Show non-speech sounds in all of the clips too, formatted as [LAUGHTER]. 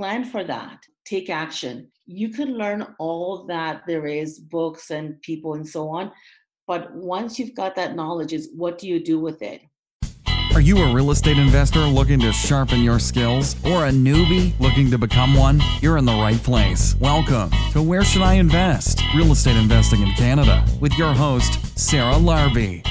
plan for that, take action. You can learn all that there is, books and people and so on. But once you've got that knowledge, is what do you do with it? Are you a real estate investor looking to sharpen your skills or a newbie looking to become one? You're in the right place. Welcome to Where Should I Invest? Real Estate Investing in Canada with your host, Sarah Larbi.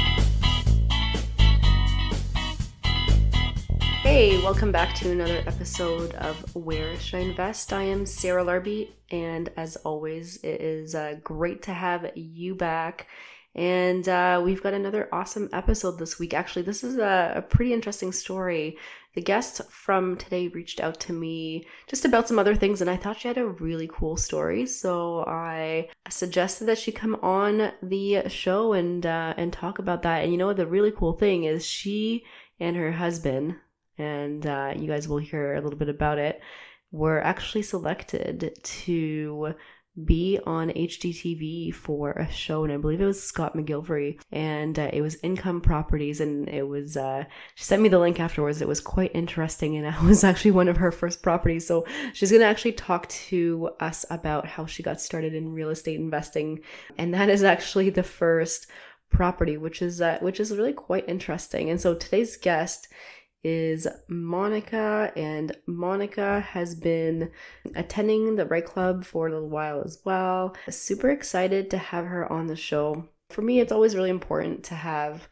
Hey, welcome back to another episode of Where Should I Invest? I am Sarah Larbi, and as always, it is uh, great to have you back. And uh, we've got another awesome episode this week. Actually, this is a, a pretty interesting story. The guest from today reached out to me just about some other things, and I thought she had a really cool story. So I suggested that she come on the show and uh, and talk about that. And you know, what the really cool thing is she and her husband, and uh, you guys will hear a little bit about it, We were actually selected to be on HGTV for a show, and I believe it was Scott McGillivray, and uh, it was Income Properties, and it was uh, she sent me the link afterwards. It was quite interesting, and [LAUGHS] it was actually one of her first properties. So she's gonna actually talk to us about how she got started in real estate investing, and that is actually the first property, which is uh, which is really quite interesting. And so today's guest is Monica, and Monica has been attending the Right Club for a little while as well. Super excited to have her on the show. For me, it's always really important to have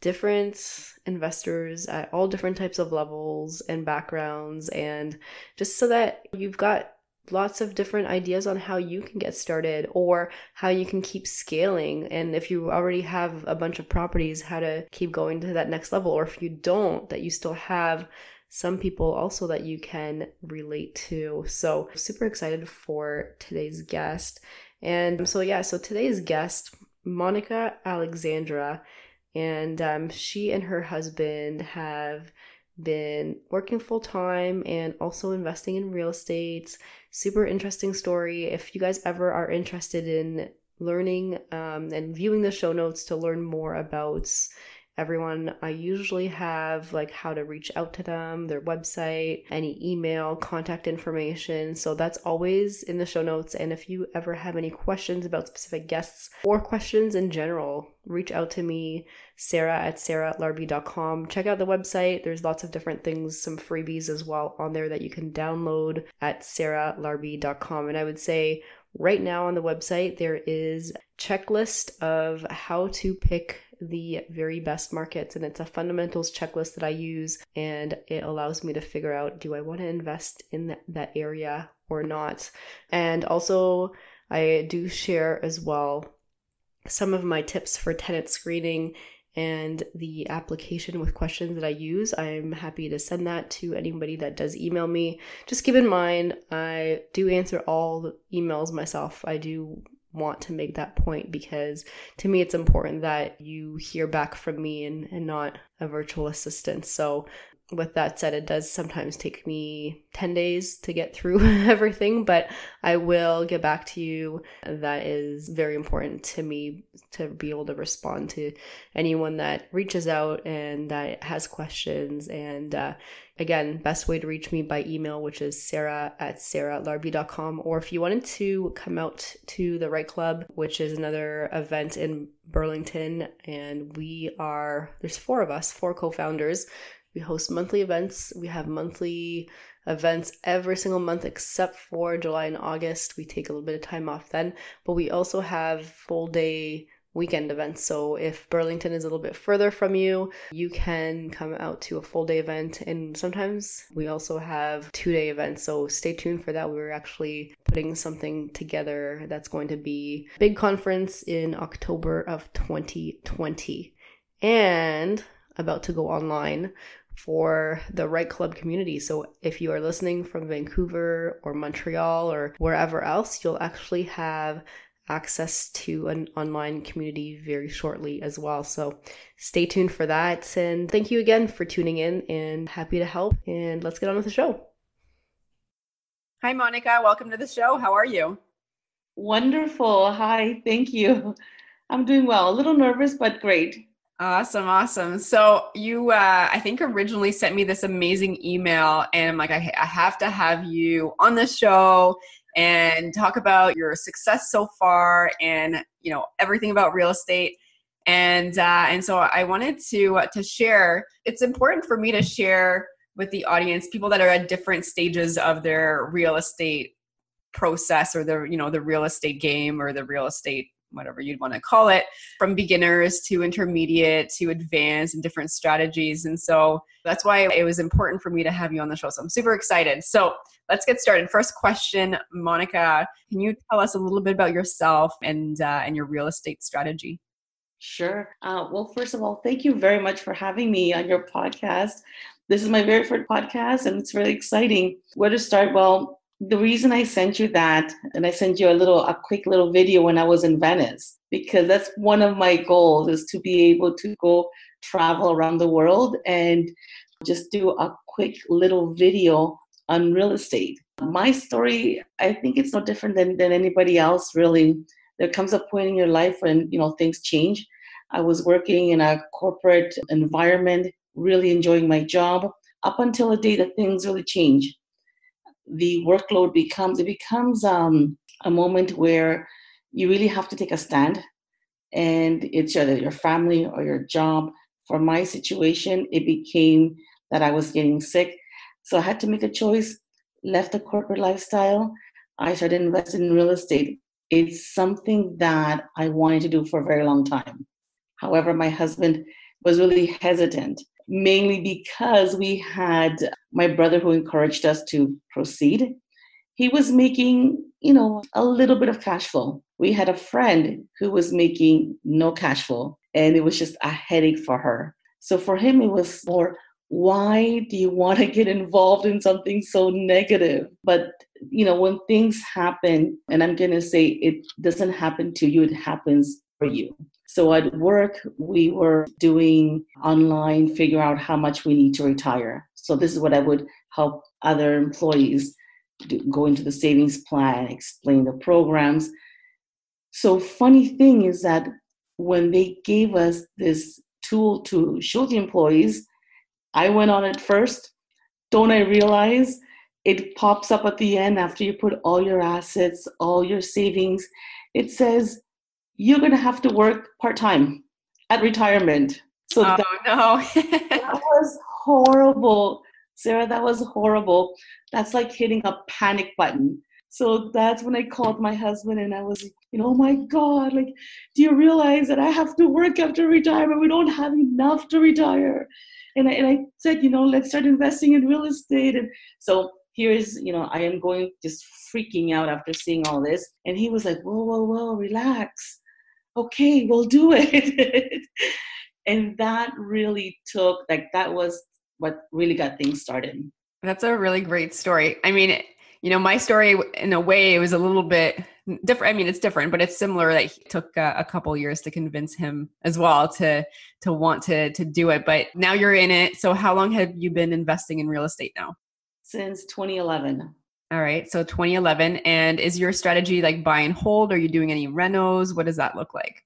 different investors at all different types of levels and backgrounds, and just so that you've got lots of different ideas on how you can get started or how you can keep scaling. And if you already have a bunch of properties, how to keep going to that next level. Or if you don't, that you still have some people also that you can relate to. So, super excited for today's guest. And so, yeah, so today's guest, Monica Alexandra, and um, she and her husband have been working full time and also investing in real estate. Super interesting story. If you guys ever are interested in learning um, and viewing the show notes to learn more about everyone. I usually have like how to reach out to them, their website, any email, contact information. So that's always in the show notes. And if you ever have any questions about specific guests or questions in general, reach out to me, Sarah at sarahlarbi.com. Check out the website. There's lots of different things, some freebies as well on there that you can download at sarahlarbi.com. And I would say right now on the website there is checklist of how to pick the very best markets and it's a fundamentals checklist that I use and it allows me to figure out do I want to invest in that area or not. And also I do share as well some of my tips for tenant screening and the application with questions that I use. I'm happy to send that to anybody that does email me. Just keep in mind, I do answer all the emails myself. I do want to make that point because to me it's important that you hear back from me and, and not a virtual assistant. So with that said, it does sometimes take me 10 days to get through [LAUGHS] everything, but I will get back to you. That is very important to me to be able to respond to anyone that reaches out and that has questions. And uh, again, best way to reach me by email, which is sarah at sarahlarbi.com. Or if you wanted to come out to the Right Club, which is another event in Burlington, and we are, there's four of us, four co founders we host monthly events. We have monthly events every single month except for July and August. We take a little bit of time off then, but we also have full day weekend events. So if Burlington is a little bit further from you, you can come out to a full day event. And sometimes we also have two day events. So stay tuned for that. We're actually putting something together that's going to be big conference in October of 2020. And about to go online for the Right Club community. So if you are listening from Vancouver or Montreal or wherever else, you'll actually have access to an online community very shortly as well. So stay tuned for that. And thank you again for tuning in and happy to help. And let's get on with the show. Hi, Monica. Welcome to the show. How are you? Wonderful. Hi. Thank you. I'm doing well. A little nervous, but great. Awesome, awesome. So you, uh, I think, originally sent me this amazing email, and I'm like, I, I have to have you on the show and talk about your success so far, and you know everything about real estate. And uh, and so I wanted to uh, to share. It's important for me to share with the audience people that are at different stages of their real estate process or the you know the real estate game or the real estate whatever you'd want to call it, from beginners to intermediate to advanced and different strategies. And so that's why it was important for me to have you on the show. So I'm super excited. So let's get started. First question, Monica, can you tell us a little bit about yourself and uh, and your real estate strategy? Sure. Uh, well, first of all, thank you very much for having me on your podcast. This is my very first podcast, and it's really exciting. Where to start? Well, the reason I sent you that, and I sent you a little, a quick little video when I was in Venice, because that's one of my goals is to be able to go travel around the world and just do a quick little video on real estate. My story, I think it's no different than, than anybody else, really. There comes a point in your life when, you know, things change. I was working in a corporate environment, really enjoying my job, up until the day that things really change the workload becomes it becomes um, a moment where you really have to take a stand. And it's either your family or your job. For my situation it became that i was getting sick. So i had to make a choice left the corporate lifestyle. I started investing in real estate. It's something that i wanted to do for a very long time. However my husband was really hesitant mainly because we had my brother who encouraged us to proceed. He was making, you know, a little bit of cash flow. We had a friend who was making no cash flow, and it was just a headache for her. So for him, it was more, why do you want to get involved in something so negative? But, you know, when things happen, and I'm going to say it doesn't happen to you, it happens for you. So at work, we were doing online, figure out how much we need to retire. So this is what I would help other employees do, go into the savings plan, explain the programs. So funny thing is that when they gave us this tool to show the employees, I went on it first. Don't I realize it pops up at the end after you put all your assets, all your savings. It says you're going to have to work part time at retirement. So oh, that, no. that [LAUGHS] was horrible. Sarah, that was horrible. That's like hitting a panic button. So that's when I called my husband and I was, you know, oh my God, like, do you realize that I have to work after retirement? We don't have enough to retire. And I, and I said, you know, let's start investing in real estate. And so here's, you know, I am going just freaking out after seeing all this. And he was like, whoa, whoa, whoa, relax okay, we'll do it. [LAUGHS] and that really took, like, that was what really got things started. That's a really great story. I mean, you know, my story in a way it was a little bit different. I mean, it's different, but it's similar. That it took a, a couple years to convince him as well to to want to to do it. But now you're in it. So, how long have you been investing in real estate now? Since 2011. All right. So 2011. And is your strategy like buy and hold? Are you doing any renos? What does that look like?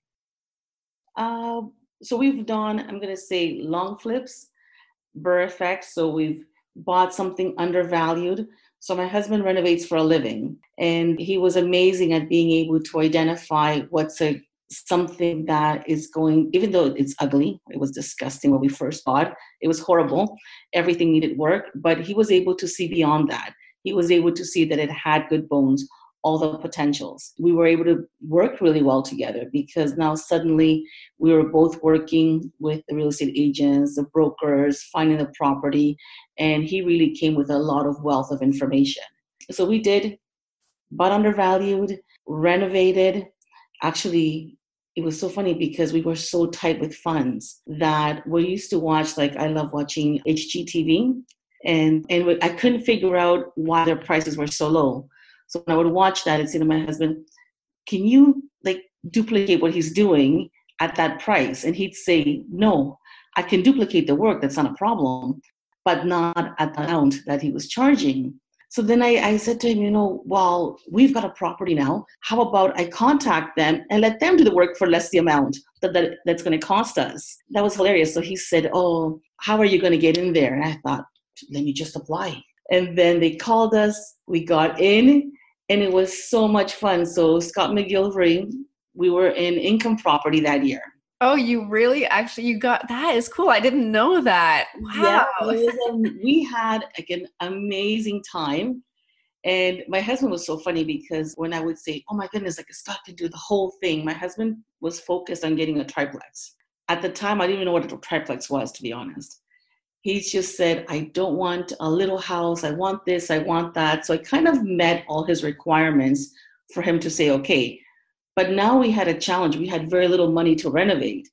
Uh, so we've done, I'm going to say long flips, BRRRR effects. So we've bought something undervalued. So my husband renovates for a living and he was amazing at being able to identify what's a something that is going even though it's ugly it was disgusting when we first bought it was horrible everything needed work but he was able to see beyond that he was able to see that it had good bones, all the potentials. We were able to work really well together because now suddenly we were both working with the real estate agents, the brokers, finding the property, and he really came with a lot of wealth of information. So we did, but undervalued, renovated. Actually, it was so funny because we were so tight with funds that we used to watch like I love watching HGTV and and I couldn't figure out why their prices were so low. So when I would watch that and say to my husband, "Can you like duplicate what he's doing at that price?" And he'd say, "No, I can duplicate the work. That's not a problem, but not at the amount that he was charging." So then I, I said to him, you know, well, we've got a property now. How about I contact them and let them do the work for less the amount that, that that's going to cost us? That was hilarious. So he said, oh, how are you going to get in there? And I thought, let me just apply. And then they called us. We got in, and it was so much fun. So Scott McGillivray, we were in income property that year. Oh, you really actually you got that is cool. I didn't know that. Wow. Yeah, [LAUGHS] we had like an amazing time. And my husband was so funny because when I would say, Oh my goodness, like Scott can do the whole thing, my husband was focused on getting a triplex. At the time I didn't even know what a triplex was, to be honest. He just said, I don't want a little house, I want this, I want that. So I kind of met all his requirements for him to say, okay, but now we had a challenge. We had very little money to renovate.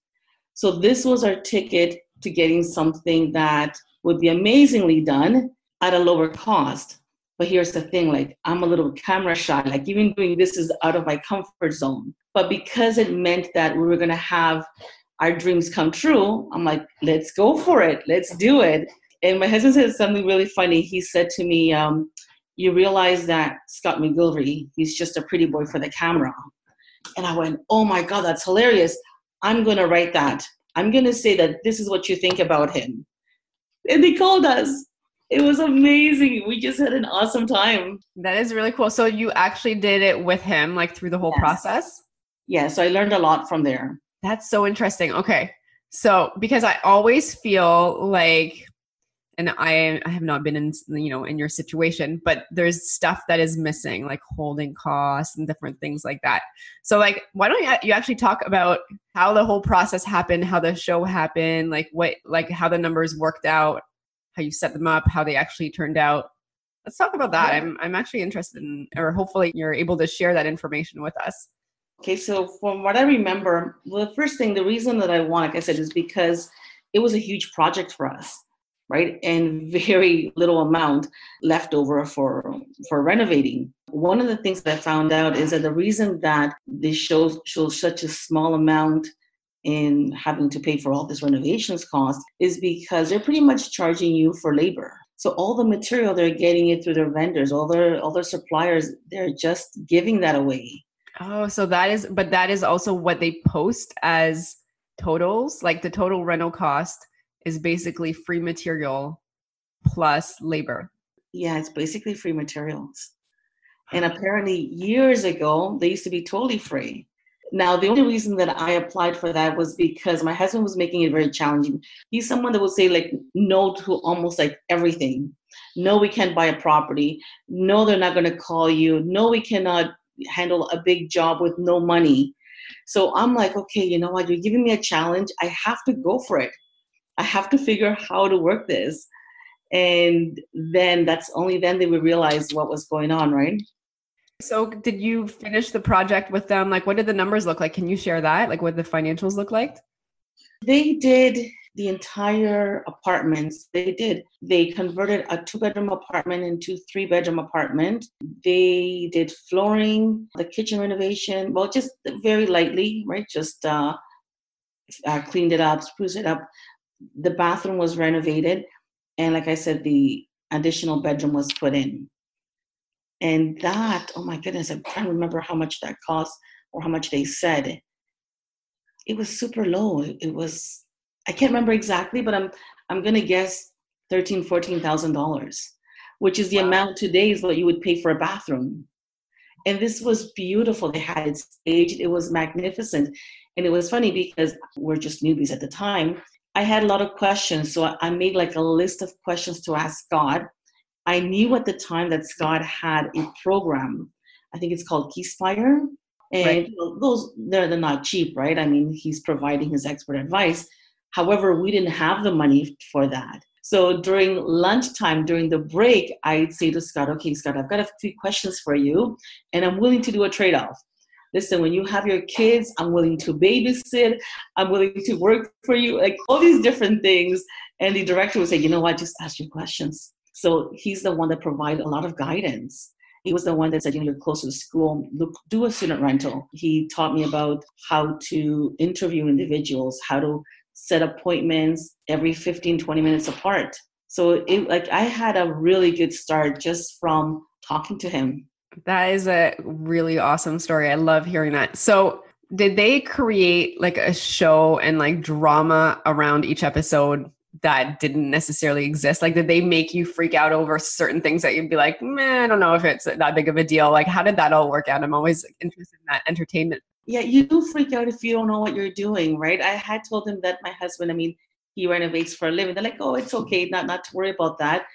So this was our ticket to getting something that would be amazingly done at a lower cost. But here's the thing like, I'm a little camera shy. Like, even doing this is out of my comfort zone. But because it meant that we were going to have our dreams come true, I'm like, let's go for it. Let's do it. And my husband said something really funny. He said to me, um, You realize that Scott McGillivray, he's just a pretty boy for the camera. And I went, oh my God, that's hilarious. I'm going to write that. I'm going to say that this is what you think about him. And they called us. It was amazing. We just had an awesome time. That is really cool. So you actually did it with him, like through the whole yes. process? Yeah, so I learned a lot from there. That's so interesting. Okay. So, because I always feel like and I, I have not been in you know in your situation but there's stuff that is missing like holding costs and different things like that. So like why don't you, you actually talk about how the whole process happened how the show happened like what like how the numbers worked out how you set them up how they actually turned out. Let's talk about that. I'm i'm actually interested in or hopefully you're able to share that information with us okay so from what i remember the first thing the reason that i want like i said is because it was a huge project for us right? And very little amount left over for for renovating. One of the things that I found out is that the reason that this shows shows such a small amount in having to pay for all this renovations cost is because they're pretty much charging you for labor. So all the material they're getting it through their vendors, all their all their suppliers, they're just giving that away. Oh, so that is but that is also what they post as totals, like the total rental cost is basically free material plus labor. Yeah, it's basically free materials. And apparently, years ago, they used to be totally free. Now, the only reason that I applied for that was because my husband was making it very challenging. He's someone that will say, like, no to almost like everything. No, we can't buy a property. No, they're not going to call you. No, we cannot handle a big job with no money. So I'm like, okay, you know what? You're giving me a challenge. I have to go for it. I have to figure how to work this. And then that's only then they would realize what was going on, right? So, did you finish the project with them? Like, what did the numbers look like? Can you share that? Like, what the financials look like? They did the entire apartments. They did. They converted a two bedroom apartment into three bedroom apartment. They did flooring, the kitchen renovation. Well, just very lightly, right? Just uh, uh, cleaned it up, spruced it up the bathroom was renovated and like i said the additional bedroom was put in and that oh my goodness trying to remember how much that cost or how much they said it was super low it was i can't remember exactly but i'm i'm gonna guess 13 14000 dollars which is the wow. amount today is what you would pay for a bathroom and this was beautiful they had it staged it was magnificent and it was funny because we're just newbies at the time I had a lot of questions, so I made like a list of questions to ask Scott. I knew at the time that Scott had a program. I think it's called Keyspire, and right. those they're, they're not cheap, right? I mean, he's providing his expert advice. However, we didn't have the money for that. So during lunchtime, during the break, I'd say to Scott, okay, Scott, I've got a few questions for you, and I'm willing to do a trade off listen, when you have your kids, I'm willing to babysit, I'm willing to work for you, like all these different things. And the director would say, you know what, just ask your questions. So he's the one that provided a lot of guidance. He was the one that said, you know, you're close to the school, look, do a student rental. He taught me about how to interview individuals, how to set appointments every 15, 20 minutes apart. So it like I had a really good start just from talking to him. That is a really awesome story. I love hearing that. So did they create like a show and like drama around each episode that didn't necessarily exist? Like, did they make you freak out over certain things that you'd be like, man, I don't know if it's that big of a deal? Like, how did that all work out? I'm always interested in that entertainment. Yeah, you do freak out if you don't know what you're doing, right? I had told him that my husband, I mean, he renovates for a living. They're like, oh, it's mm-hmm. okay, not not to worry about that.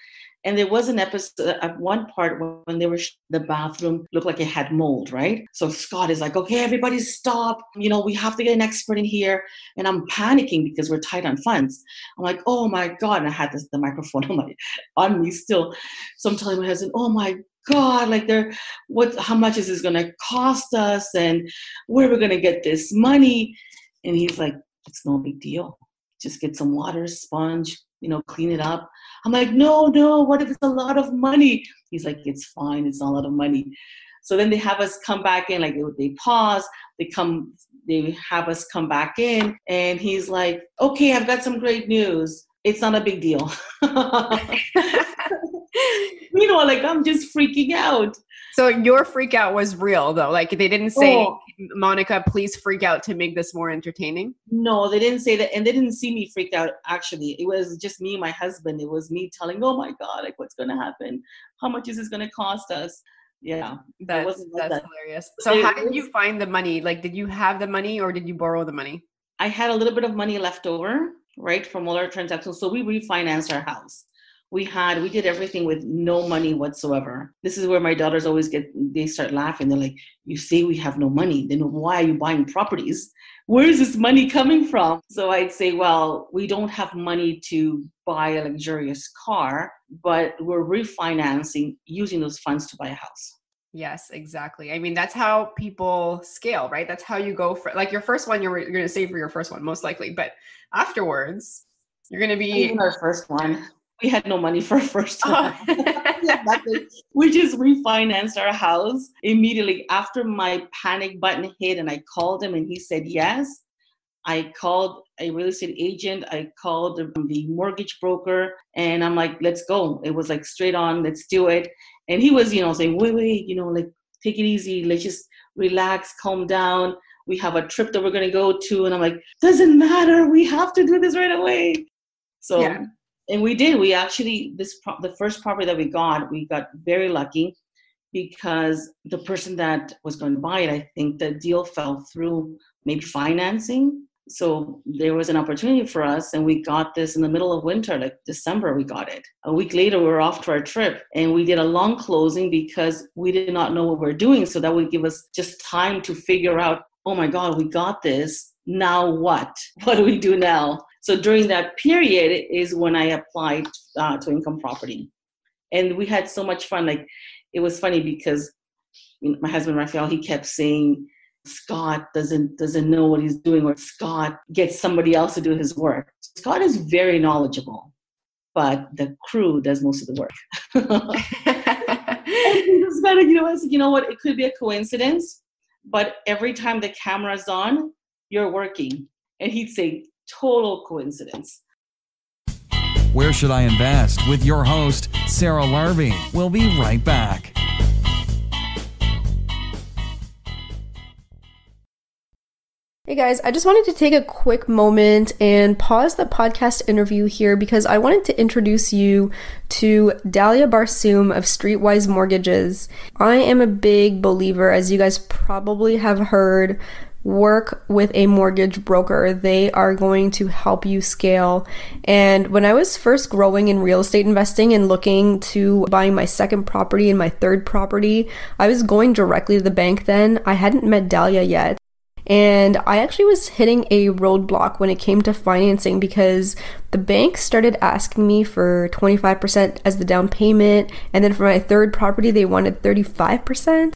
And there was an episode at one part when they were the bathroom looked like it had mold, right? So Scott is like, okay, everybody stop. You know, we have to get an expert in here. And I'm panicking because we're tight on funds. I'm like, oh my God. And I had this, the microphone [LAUGHS] on, my, on me still. So I'm telling my husband, oh my God, like they're what how much is this gonna cost us and where are we gonna get this money? And he's like, it's no big deal. Just get some water, sponge, you know, clean it up. I'm like, no, no, what if it's a lot of money? He's like, it's fine, it's not a lot of money. So then they have us come back in, like they pause, they come, they have us come back in, and he's like, okay, I've got some great news. It's not a big deal. [LAUGHS] [LAUGHS] [LAUGHS] Meanwhile, like I'm just freaking out. So your freak out was real though. Like they didn't say, oh. Monica, please freak out to make this more entertaining. No, they didn't say that, and they didn't see me freak out. Actually, it was just me and my husband. It was me telling, "Oh my God, like what's gonna happen? How much is this gonna cost us?" Yeah, that's that's that. hilarious. So how did you find the money? Like, did you have the money or did you borrow the money? I had a little bit of money left over, right, from all our transactions. So we refinanced our house we had we did everything with no money whatsoever. This is where my daughters always get they start laughing. They're like you say we have no money. Then why are you buying properties? Where is this money coming from? So i'd say well we don't have money to buy a luxurious car but we're refinancing using those funds to buy a house. Yes, exactly. I mean, that's how people scale, right? That's how you go for like your first one. You're, you're going to save for your first one, most likely, but afterwards, you're going to be Even our first one we had no money for a first time. Oh. [LAUGHS] we just refinanced our house immediately after my panic button hit and I called him and he said yes. I called a real estate agent. I called the mortgage broker and I'm like, let's go. It was like straight on, let's do it. And he was, you know, saying, wait, wait, you know, like take it easy. Let's just relax, calm down. We have a trip that we're going to go to. And I'm like, doesn't matter. We have to do this right away. So yeah and we did. We actually this pro- the first property that we got, we got very lucky because the person that was going to buy it, I think the deal fell through maybe financing. So there was an opportunity for us, and we got this in the middle of winter, like December. We got it. A week later, we were off to our trip, and we did a long closing because we did not know what we we're doing. So that would give us just time to figure out. Oh my God, we got this. Now what? [LAUGHS] What do we do now? So during that period is when I applied uh, to income property, and we had so much fun. Like it was funny because my husband Raphael he kept saying Scott doesn't doesn't know what he's doing, or Scott gets somebody else to do his work. Scott is very knowledgeable, but the crew does most of the work. [LAUGHS] [LAUGHS] you know, you know what? It could be a coincidence, but every time the camera's on, you're working. And he'd say, total coincidence. Where should I invest? With your host, Sarah Larbi. We'll be right back. Hey guys, I just wanted to take a quick moment and pause the podcast interview here because I wanted to introduce you to Dalia Barsoum of Streetwise Mortgages. I am a big believer, as you guys probably have heard, work with a mortgage broker. They are going to help you scale. And when I was first growing in real estate investing and looking to buying my second property and my third property, I was going directly to the bank then. I hadn't met Dalia yet. And I actually was hitting a roadblock when it came to financing because the bank started asking me for 25% as the down payment. And then for my third property, they wanted 35%.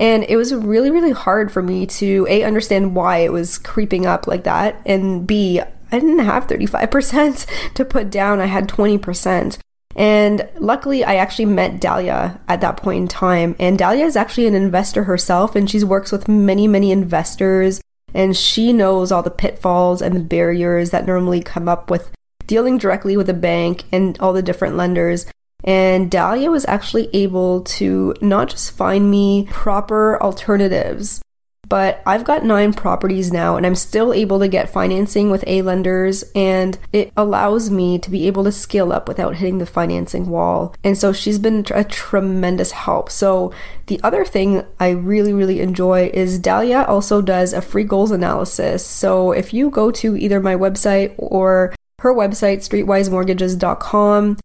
And it was really, really hard for me to A, understand why it was creeping up like that, and B, I didn't have 35% [LAUGHS] to put down, I had 20%. And luckily, I actually met Dalia at that point in time. And Dalia is actually an investor herself, and she works with many, many investors. And she knows all the pitfalls and the barriers that normally come up with dealing directly with a bank and all the different lenders. And Dalia was actually able to not just find me proper alternatives, but I've got nine properties now and I'm still able to get financing with A lenders and it allows me to be able to scale up without hitting the financing wall. And so she's been a tremendous help. So the other thing I really, really enjoy is Dalia also does a free goals analysis. So if you go to either my website or her website, streetwisemortgages.com,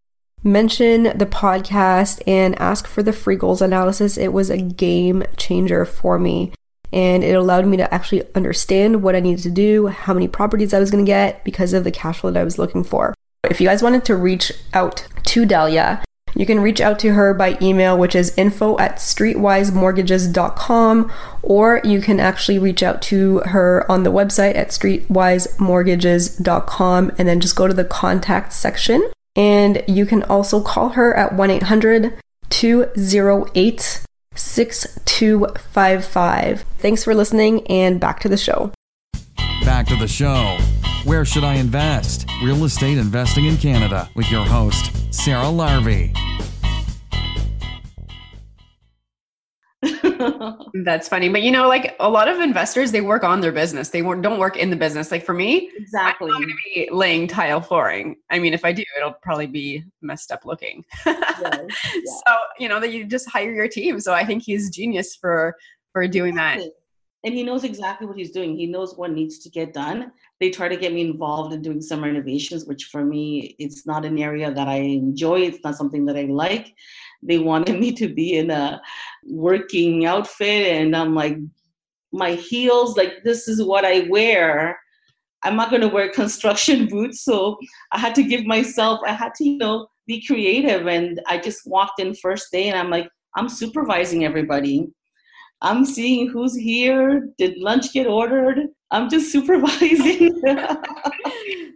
mention the podcast and ask for the free goals analysis. It was a game changer for me and it allowed me to actually understand what I needed to do, how many properties I was going to get because of the cash flow that I was looking for. If you guys wanted to reach out to Dalia, you can reach out to her by email, which is info at streetwisemortgages.com, or you can actually reach out to her on the website at streetwisemortgages.com and then just go to the contact section. And you can also call her at 1 800 208 6255. Thanks for listening and back to the show. Back to the show. Where should I invest? Real estate investing in Canada with your host, Sarah Larbi. [LAUGHS] That's funny. But you know, like a lot of investors, they work on their business. They don't work in the business. Like for me, exactly. I'm not going to be laying tile flooring. I mean, if I do, it'll probably be messed up looking. yes, [LAUGHS] yeah. So, you know, that you just hire your team. So I think he's genius for for doing exactly. that. And he knows exactly what he's doing. He knows what needs to get done. They try to get me involved in doing some renovations, which for me, it's not an area that I enjoy. It's not something that I like they wanted me to be in a working outfit and i'm like my heels like this is what i wear. I'm not going to wear construction [LAUGHS] boots so i had to give myself i had to you know be creative and i just walked in first day and i'm like i'm supervising everybody i'm seeing who's here did lunch get ordered i'm just [LAUGHS] supervising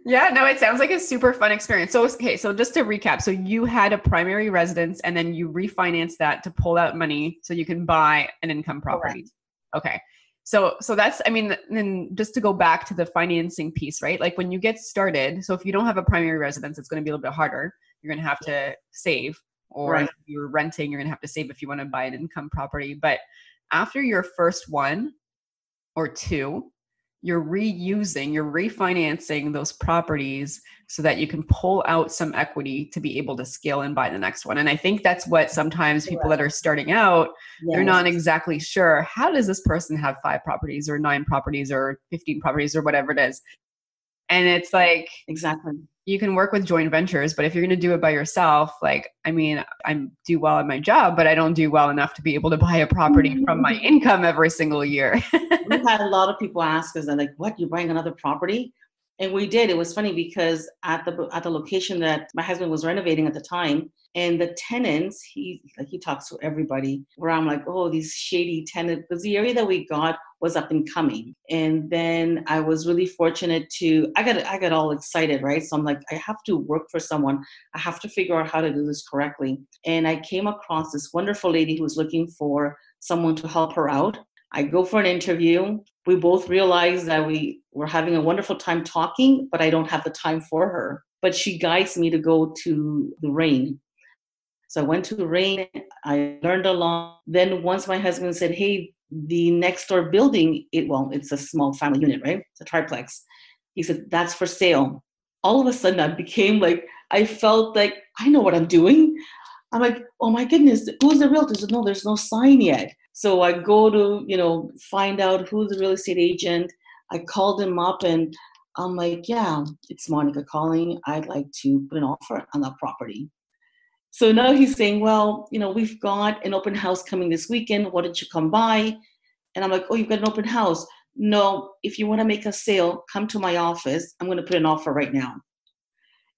yeah, no, it sounds like a super fun experience. So, okay, so just to recap, so you had a primary residence and then you refinanced that to pull out money so you can buy an income property. Correct. Okay. So, so that's, I mean, then just to go back to the financing piece, right? Like when you get started, so if you don't have a primary residence, it's going to be a little bit harder. You're going to have to save, or right. if you're renting, you're going to have to save if you want to buy an income property. But after your first one or two, you're reusing, you're refinancing those properties so that you can pull out some equity to be able to scale and buy the next one. And I think that's what sometimes people that are starting out, yes. they're not exactly sure how does this person have five properties or nine properties or 15 properties or whatever it is. And it's like exactly you can work with joint ventures, but if you're going to do it by yourself, like, I mean, I do well at my job, but I don't do well enough to be able to buy a property from my mm-hmm. income every single year. [LAUGHS] We've had a lot of people ask us, like, what, you're buying another property? And we did. It was funny because at the at the location that my husband was renovating at the time, and the tenants, he like he talks to everybody. Where I'm like, oh, these shady tenants. Because the area that we got was up and coming, and then I was really fortunate to. I got I got all excited, right? So I'm like, I have to work for someone. I have to figure out how to do this correctly. And I came across this wonderful lady who was looking for someone to help her out. I go for an interview. We both realize that we were having a wonderful time talking, but I don't have the time for her. But she guides me to go to the REIN. So I went to the REIN. I learned a lot. Then once my husband said, "Hey, the next door building, it well, it's a small family unit, right? It's a triplex." He said, "That's for sale." All of a sudden, I became like I felt like I know what I'm doing. I'm like, "Oh my goodness, who's the realtor?" Said, "No, there's no sign yet." So I go to, you know, find out who's the real estate agent. I called him up and I'm like, yeah, it's Monica calling. I'd like to put an offer on that property. So now he's saying, well, you know, we've got an open house coming this weekend. Why don't you come by? And I'm like, oh, you've got an open house. No, if you want to make a sale, come to my office. I'm going to put an offer right now.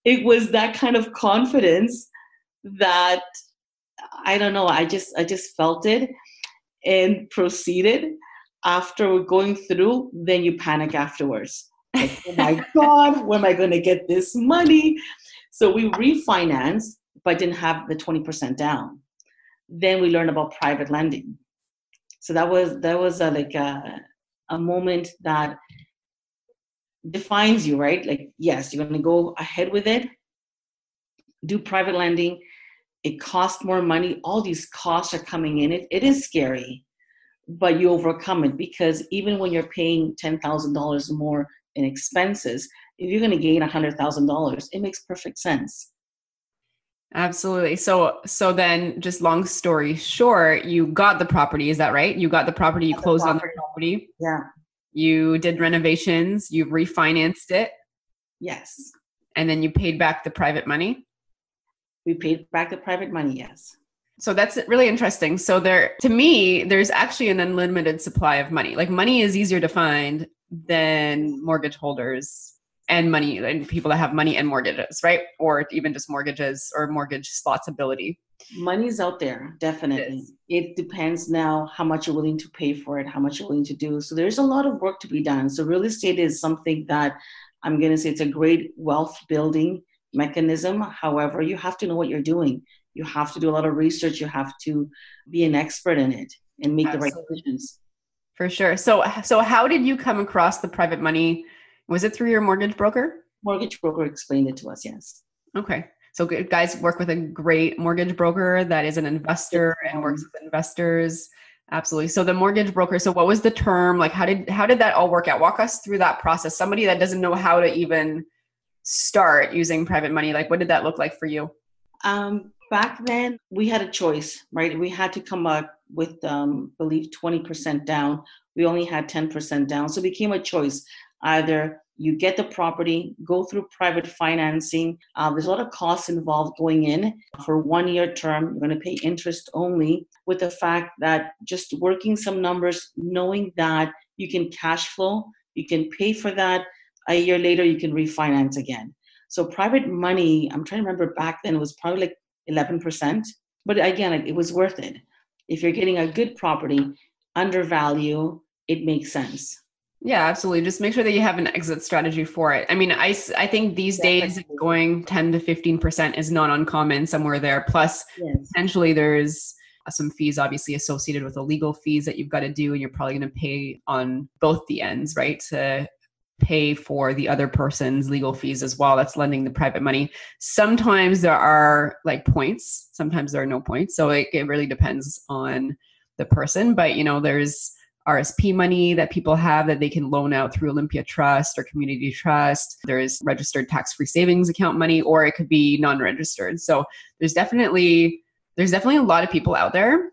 It was that kind of confidence that I don't know. I just I just felt it and proceeded after we're going through, then you panic afterwards. Like, oh my [LAUGHS] God, where am I going to get this money? So we refinanced, but didn't have the 20% down. Then we learned about private lending. So that was that was a, like a, a moment that defines you, right? Like, yes, you're going to go ahead with it, do private lending. It costs more money. All these costs are coming in. It, it is scary, but you overcome it because even when you're paying $10,000 more in expenses, if you're going to gain $100,000, it makes perfect sense. Absolutely. So so then just long story short, you got the property, is that right? You got the property, you closed on the property. Yeah. You did renovations, you refinanced it, Yes. and then you paid back the private money. We paid back the private money, yes. So that's really interesting. So there to me, there's actually an unlimited supply of money. Like money is easier to find than mortgage holders and money and people that have money and mortgages, right? Or even just mortgages or mortgage slots ability. Money's out there, definitely. is. It depends now how much you're willing to pay for it, how much you're willing to do. So there's a lot of work to be done. So real estate is something that I'm going to say it's a great wealth building mechanism. However, you have to know what you're doing. You have to do a lot of research. You have to be an expert in it and make the right decisions. For sure. So so how did you come across the private money? Was it through your mortgage broker? Mortgage broker explained it to us, yes. Okay. So good guys work with a great mortgage broker that is an investor and works with investors. Absolutely. So the mortgage broker, so what was the term? Like how did how did that all work out? Walk us through that process. Somebody that doesn't know how to even start using private money, like what did that look like for you? Um, back then, we had a choice, right? We had to come up with, um, believe, 20% down. We only had 10% down. So it became a choice. Either you get the property, go through private financing. Uh, there's a lot of costs involved going in. For one year term, you're going to pay interest only, with the fact that just working some numbers, knowing that you can cash flow, you can pay for that. A year later, you can refinance again. So private money, I'm trying to remember back then, it was probably like 11%. But again, it was worth it. If you're getting a good property, under value, it makes sense. Yeah, absolutely. Just make sure that you have an exit strategy for it. I mean, I, I think these days going 10 to 15% is not uncommon somewhere there. Plus, Yes. potentially there's some fees obviously associated with the legal fees that you've got to do and you're probably going to pay on both the ends right to pay for the other person's legal fees as well. That's lending the private money. Sometimes there are like points. Sometimes there are no points. So it, it really depends on the person. But you know there's RSP money that people have that they can loan out through Olympia Trust or Community Trust. There's registered tax free savings account money, or it could be non registered. So there's definitely there's definitely a lot of people out there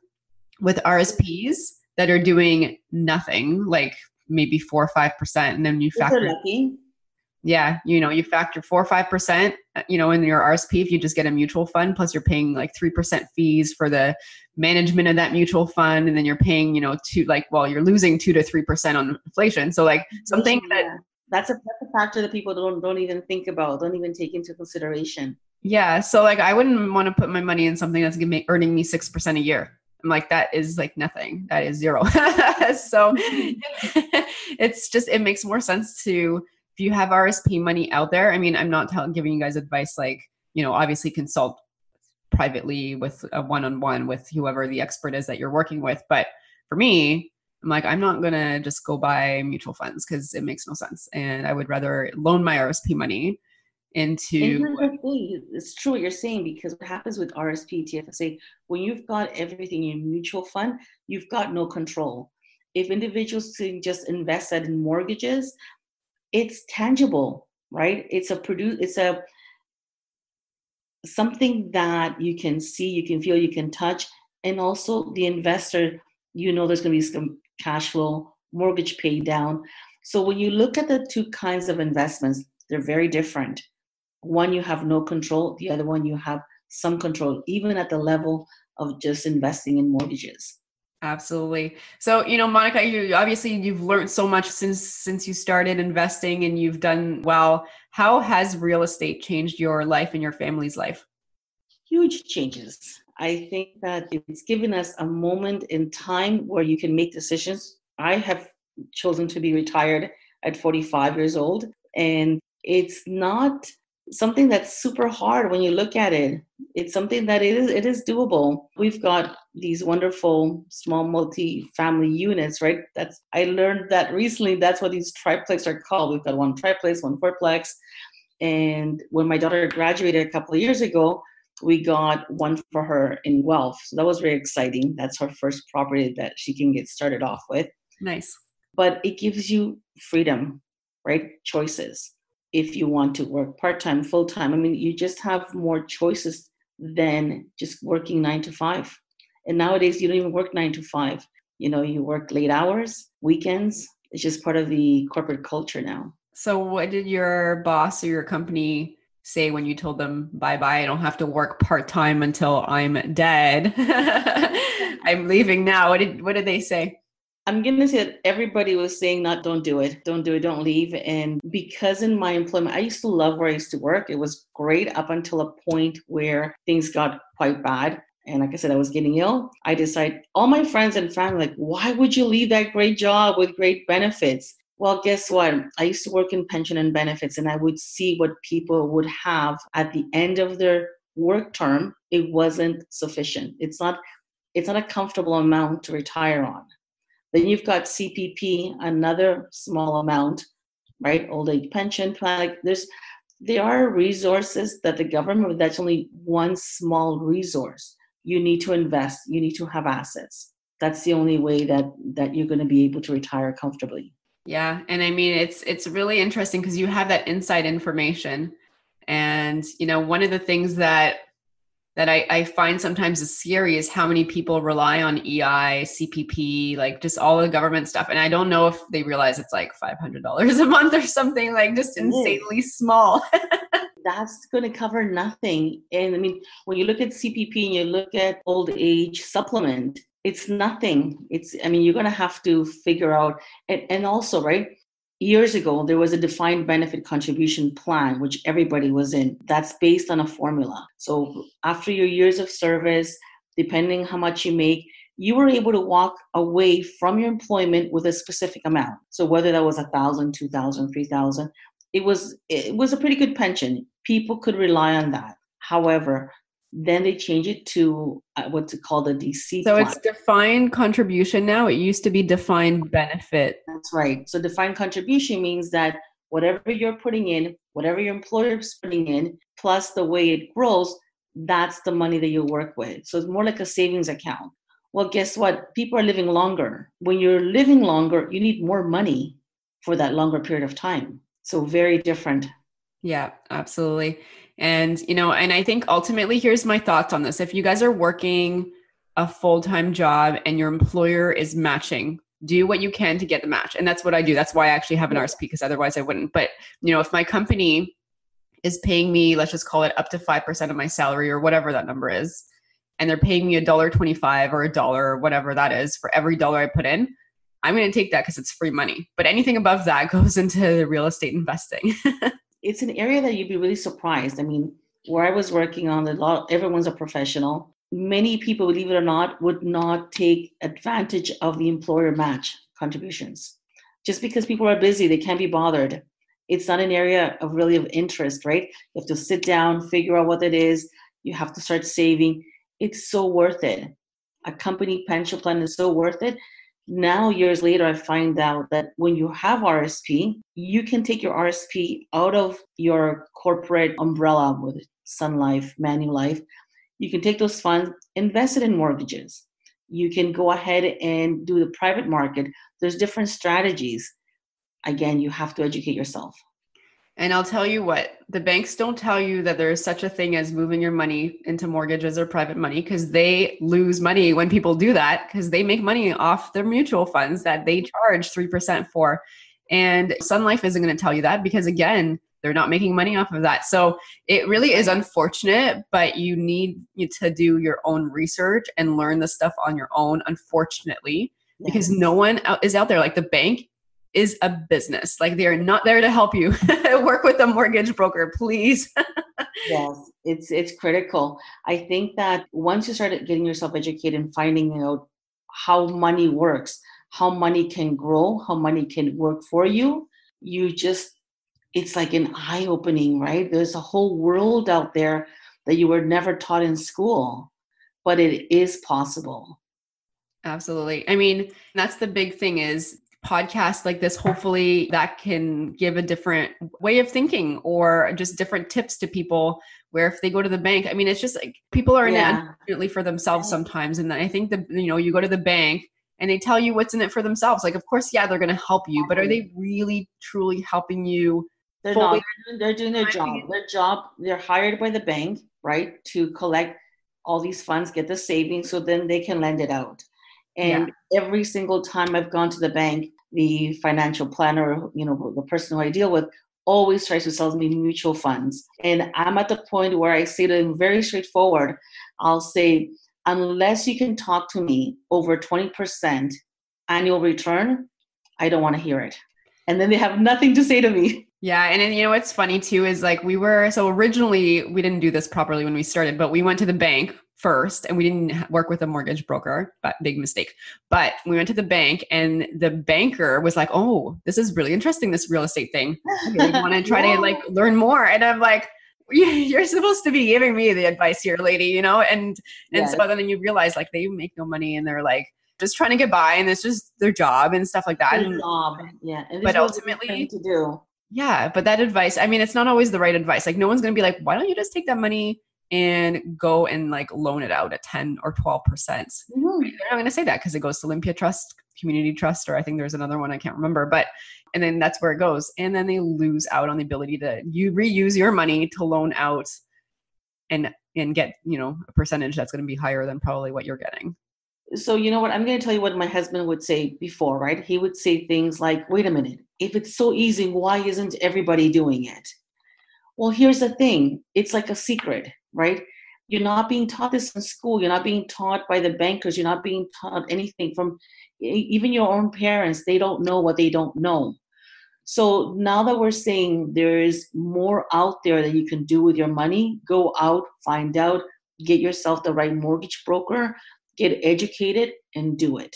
with RSPs that are doing nothing, like maybe four or five percent, and then you factor, lucky. yeah, you know, you factor four or five percent, uh, you know, in your RSP if you just get a mutual fund, plus you're paying like three percent fees for the management of that mutual fund, and then you're paying, you know, two like, well, you're losing two to three percent on inflation. So like something that that's a that's a factor that people don't don't even think about, don't even take into consideration. Yeah. So like I wouldn't want to put my money in something that's gonna make earning me six percent a year. I'm like, that is like nothing. That is zero. [LAUGHS] so [LAUGHS] it's just it makes more sense to if you have RSP money out there. I mean, I'm not telling giving you guys advice like, you know, obviously consult privately with a one-on-one with whoever the expert is that you're working with. But for me, I'm like, I'm not gonna just go buy mutual funds because it makes no sense. And I would rather loan my RSP money into here's the thing, it's true what you're saying because what happens with RSP, TFSA, when you've got everything in mutual fund, you've got no control. If individuals can just invest that in mortgages, it's tangible, right? It's a produce, it's a something that you can see, you can feel, you can touch, and also the investor, you know, there's going to be some cash flow, mortgage pay down. So when you look at the two kinds of investments, they're very different. One you have no control, the other one you have some control, even at the level of just investing in mortgages. Absolutely. So, you know, Monica, you obviously you've learned so much since since you started investing and you've done well. How has real estate changed your life and your family's life? Huge changes. I think that it's given us a moment in time where you can make decisions. I have chosen to be retired at 45 years old, and it's not something that's super hard when you look at it. It's something that it is it is doable. We've got these wonderful small multi-family units, right? That's I learned that recently. That's what these triplex are called. We've got one triplex, one fourplex, and when my daughter graduated a couple of years ago, we got one for her in Guelph. So that was very exciting. That's her first property that she can get started off with. Nice. But it gives you freedom, right? Choices. If you want to work part time, full time, I mean, you just have more choices than just working nine to five. And nowadays, you don't even work nine to five. You know, you work late hours, weekends. It's just part of the corporate culture now. So, what did your boss or your company say when you told them bye bye? I don't have to work part time until I'm dead. [LAUGHS] I'm leaving now. What did What did they say? I'm gonna say that everybody was saying not don't do it, don't do it, don't leave. And because in my employment, I used to love where I used to work. It was great up until a point where things got quite bad. And like I said, I was getting ill. I decided all my friends and family like, why would you leave that great job with great benefits? Well, guess what? I used to work in pension and benefits, and I would see what people would have at the end of their work term. It wasn't sufficient. It's not. It's not a comfortable amount to retire on. Then you've got CPP, another small amount, right? Old age pension plan. Like there's, there are resources that the government. That's only one small resource. You need to invest. You need to have assets. That's the only way that that you're going to be able to retire comfortably. Yeah, and I mean it's it's really interesting because you have that inside information, and you know one of the things that that I, I find sometimes is scary is how many people rely on EI, CPP, like just all the government stuff, and I don't know if they realize it's like five hundred dollars a month or something like just insanely small. [LAUGHS] That's going to cover nothing. And I mean, when you look at CPP and you look at old age supplement, it's nothing it's i mean you're going to have to figure out and, and also right years ago there was a defined benefit contribution plan which everybody was in. That's based on a formula. So after your years of service depending how much you make you were able to walk away from your employment with a specific amount. So whether that was a thousand two thousand three thousand it was it was a pretty good pension. People could rely on that. However then they change it to uh, what's it called a DC. So plan. it's defined contribution now. It used to be defined benefit. That's right. So defined contribution means that whatever you're putting in, whatever your employer is putting in, plus the way it grows, that's the money that you work with. So it's more like a savings account. Well, guess what? People are living longer. When you're living longer, you need more money for that longer period of time. So very different. Yeah, absolutely. And, you know, and I think ultimately, here's my thoughts on this. If you guys are working a full time job and your employer is matching, do what you can to get the match. And that's what I do. That's why I actually have an RSP because otherwise I wouldn't. But, you know, if my company is paying me, let's just call it up to 5% of my salary or whatever that number is, and they're paying me a dollar 25 or a dollar or whatever that is for every dollar I put in, I'm going to take that because it's free money. But anything above that [LAUGHS] goes into the real estate investing. [LAUGHS] it's an area that you'd be really surprised. I mean, where I was working on, a lot everyone's a professional. Many people, believe it or not, would not take advantage of the employer match contributions. Just because people are busy, they can't be bothered. It's not an area of really of interest, right? You have to sit down, figure out what it is. You have to start saving. It's so worth it. A company pension plan is so worth it now years later i find out that when you have rsp you can take your rsp out of your corporate umbrella with sun life manulife you can take those funds invest it in mortgages. You can go ahead and do the private market. There's different strategies. Again you have to educate yourself and I'll tell you what, the banks don't tell you that there is such a thing as moving your money into mortgages or private money because they lose money when people do that because they make money off their mutual funds that they mm-hmm. charge 3% for. And Sun Life isn't going to tell you that because, again, they're not making money off of that. So it really is unfortunate, but you need to do your own research and learn the stuff on your own, unfortunately, yes. because no one is out there. Like the bank is a business. Like they are not there to help you. [LAUGHS] Work with a mortgage broker, please. [LAUGHS] yes, it's it's critical. I think that once you start getting yourself educated and finding out how money works, how money can grow, how money can work for you, you just it's like an eye opening, right? There's a whole world out there that you were never taught in school, but it is possible. Absolutely. I mean, that's the big thing is podcasts like this hopefully that can give a different way of thinking or just different tips to people where if they go to the bank i mean it's just like people are in yeah. it unfortunately for themselves sometimes. And i think the, you know you go to the bank and they tell you what's in it for themselves. Like of course yeah they're going to help you but are they really truly helping you they're not. They're doing their job. Their job they're hired by the bank right to collect all these funds get the savings so then they can lend it out. And yeah. every single time I've gone to the bank, the financial planner, you know, the person who I deal with, always tries to sell me mutual funds. And I'm at the point where I say to them very straightforward, I'll say, unless you can talk to me over 20% annual return, I don't want to hear it. And then they have nothing to say to me. Yeah, and then you know what's funny too is like we were so originally we didn't do this properly when we started, but we went to the bank first and we didn't work with a mortgage broker but big mistake. But we went to the bank and the banker was like oh this is really interesting this real estate thing. Okay, [LAUGHS] want to try yeah. to like learn more. And i'm like you're supposed to be giving me the advice here lady you know? And and yes. so then you realize like they make no money and they're like just trying to get by and it's just their job and stuff like that and, job. Yeah but ultimately to do. Yeah but that advice i mean it's not always the right advice. Like no one's gonna be like why don't you just take that money and go and like loan it out at 10 or 12 percent. Mm-hmm. they're not going to say that because it goes to olympia trust community trust or i think there's another one i can't remember but and then that's where it goes. And then they lose out on the ability to you reuse your money to loan out and and get you know a percentage that's going to be higher than probably what you're getting. So you know what? I'm going to tell you what my husband would say before right? He would say things like wait a minute. If it's so easy why isn't everybody doing it well here's the thing it's like a secret right? You're not being taught this in school. You're not being taught by the bankers. You're not being taught anything from even your own parents. They don't know what they don't know. So now that we're saying there is more out there that you can do with your money, go out, find out, get yourself the right mortgage broker, get educated, and do it.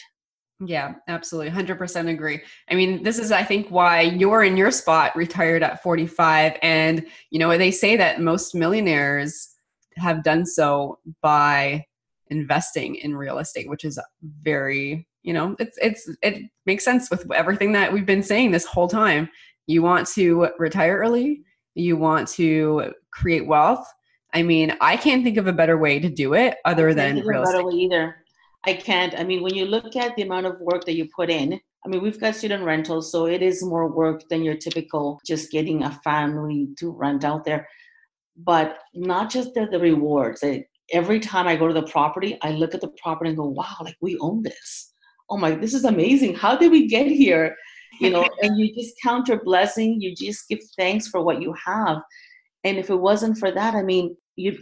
Yeah, absolutely. 100% agree. I mean, this is, I think, why you're in your spot retired at 45. And, you know, they say that most millionaires have done so by investing in real estate, which is very, you know, it's it's it makes sense with everything that we've been saying this whole time. You want to retire early, you want to create wealth. I mean, I can't think of a better way to do it other than real estate. either. I can't. I mean, when you look at the amount of work that you put in, I mean, we've got student rentals, so it is more work than your typical just getting a family to rent out there but not just the, the rewards. It, every time I go to the property, I look at the property and go, wow, like we own this. Oh my, this is amazing. How did we get here? You know, [LAUGHS] and you just count your blessing. You just give thanks for what you have. And if it wasn't for that, I mean,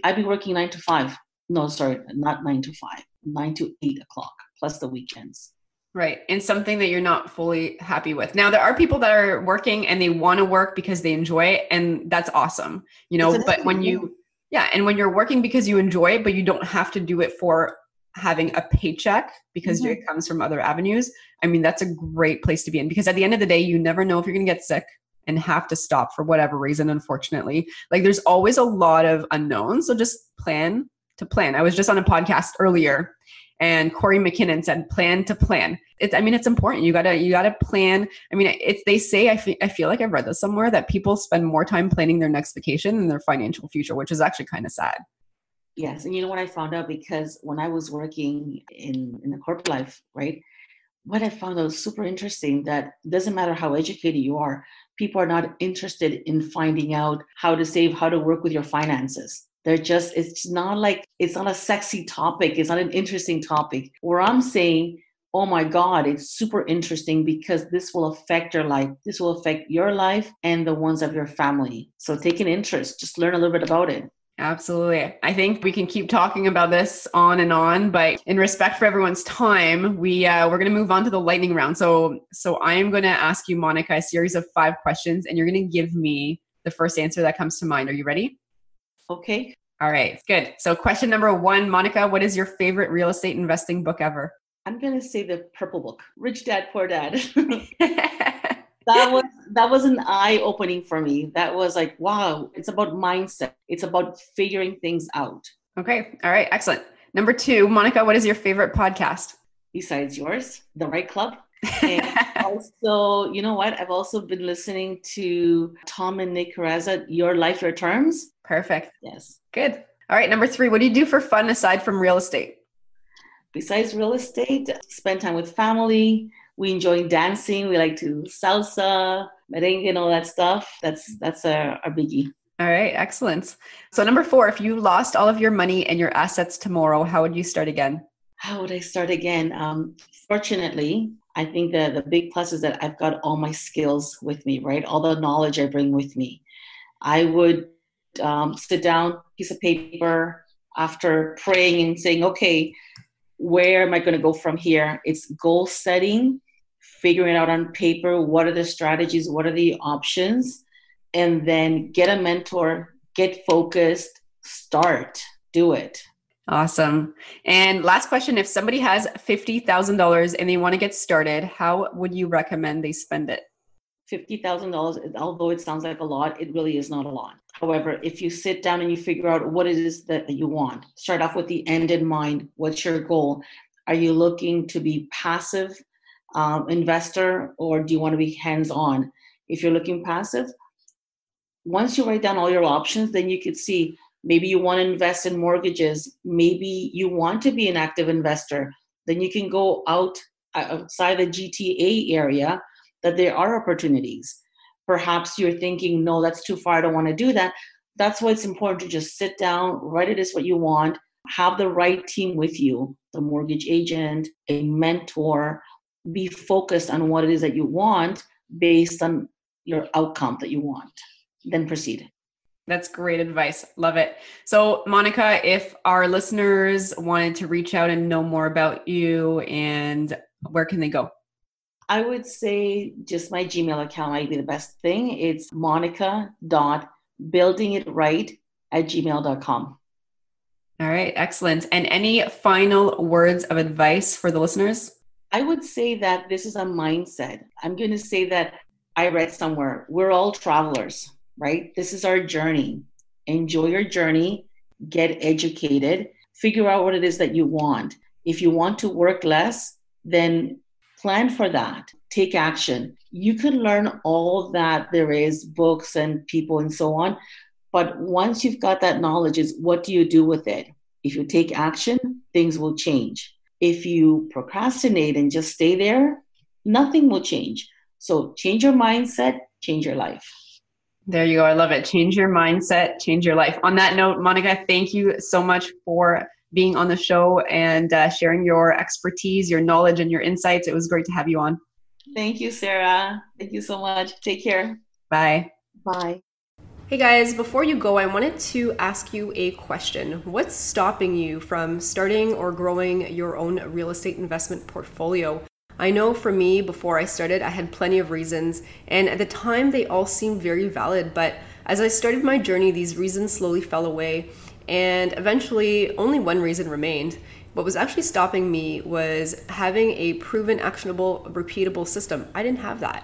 I'd be working nine to five. No, sorry, not nine to five, nine to eight o'clock, plus the weekends. Right. And something that you're not fully happy with. Now, there are people that are working and they want to work because they enjoy it. And that's awesome, you know, but when you, yeah. And when you're working because you enjoy it, but you don't have to do it for having a paycheck because mm-hmm. it comes from other avenues. I mean, that's a great place to be in because at the end of the day, you never know if you're going to get sick and have to stop for whatever reason, unfortunately. Like there's always a lot of unknowns. So just plan to plan. I was just on a podcast earlier and Corey McKinnon said plan to plan. It's I mean it's important. You gotta you gotta plan. I mean it's they say I feel I feel like I've read this somewhere that people spend more time planning their next vacation than their financial future, which is actually kind of sad. Yes, and you know what I found out because when I was working in in the corporate life, right? What I found out super interesting that doesn't matter how educated you are, people are not interested in finding out how to save, how to work with your finances they're just, it's not like, it's not a sexy topic. It's not an interesting topic. Where I'm saying, oh my God, it's super interesting because this will affect your life. This will affect your life and the ones of your family. So take an interest, just learn a little bit about it. Absolutely. I think we can keep talking about this on and on, but in respect for everyone's time, we uh, we're going to move on to the lightning round. So so I am going to ask you, Monica, a series of five questions, and you're going to give me the first answer that comes to mind. Are you ready? Okay. All right, good. So, question number one, Monica, what is your favorite real estate investing book ever? I'm going to say the Purple Book, Rich Dad, Poor Dad. [LAUGHS] that was that was an eye opening for me. That was like, wow, it's about mindset. It's about figuring things out. Okay. All right. Excellent. Number two, Monica, what is your favorite podcast? Besides yours, The Right Club. [LAUGHS] also, you know what? I've also been listening to Tom and Nick Karadza, Your Life, Your Terms. Perfect. Yes. Good. All right. Number three, what do you do for fun aside from real estate? Besides real estate, spend time with family. We enjoy dancing. We like to salsa, merengue, and all that stuff. That's that's a, a biggie. All right, excellent. So number four, if you lost all of your money and your assets tomorrow, how would you start again? How would I start again? Um, fortunately, I think the the big plus is that I've got all my skills with me, right? All the knowledge I bring with me. I would um, sit down, piece of paper, after praying and saying, okay, where am I going to go from here? It's goal setting, figuring out on paper what are the strategies, what are the options, and then get a mentor, get focused, start, do it. Awesome. And last question if somebody has $50,000 and they want to get started, how would you recommend they spend it? $50,000, although it sounds like a lot, it really is not a lot. However, if you sit down and you figure out what it is that you want, start off with the end in mind. What's your goal? Are you looking to be passive um, investor or do you want to be hands on? If you're looking passive, once you write down all your options, then you could see maybe you want to invest in mortgages, maybe you want to be an active investor. Then you can go out uh, outside the GTA area that there are opportunities. Perhaps you're thinking, no, that's too far, I don't want to do that. That's why it's important to just sit down, write it as what you want, have the right team with you the mortgage agent, a mentor, be focused on what it is that you want based on your outcome that you want. Then proceed. That's great advice. Love it. So, Monica, if our listeners wanted to reach out and know more about you, and where can they go? I would say just my Gmail account might be the best thing. It's monica.buildingitright at gmail.com. All right, excellent. And any final words of advice for the listeners? I would say that this is a mindset. I'm going to say that I read somewhere we're all travelers, right? This is our journey. Enjoy your journey, get educated, figure out what it is that you want. If you want to work less, then plan for that. Take action. You can learn all that there is books and people and so on. But once you've got that knowledge is what do you do with it? If you take action things will change. If you procrastinate and just stay there nothing will change. So change your mindset change your life there you go i love it change your mindset change your life on that note monica thank you so much for being on the show and uh, sharing your expertise, your knowledge, and your insights. It was great to have you on. Thank you, Sarah. Thank you so much. Take care. Bye. Bye. Hey guys, before you go, I wanted to ask you a question. What's stopping you from starting or growing your own real estate investment portfolio? I know for me, before I started, I had plenty of reasons, and at the time they all seemed very valid, but as I started my journey, these reasons slowly fell away and eventually only one reason remained. What was actually stopping me was having a proven, actionable, repeatable system. I didn't have that.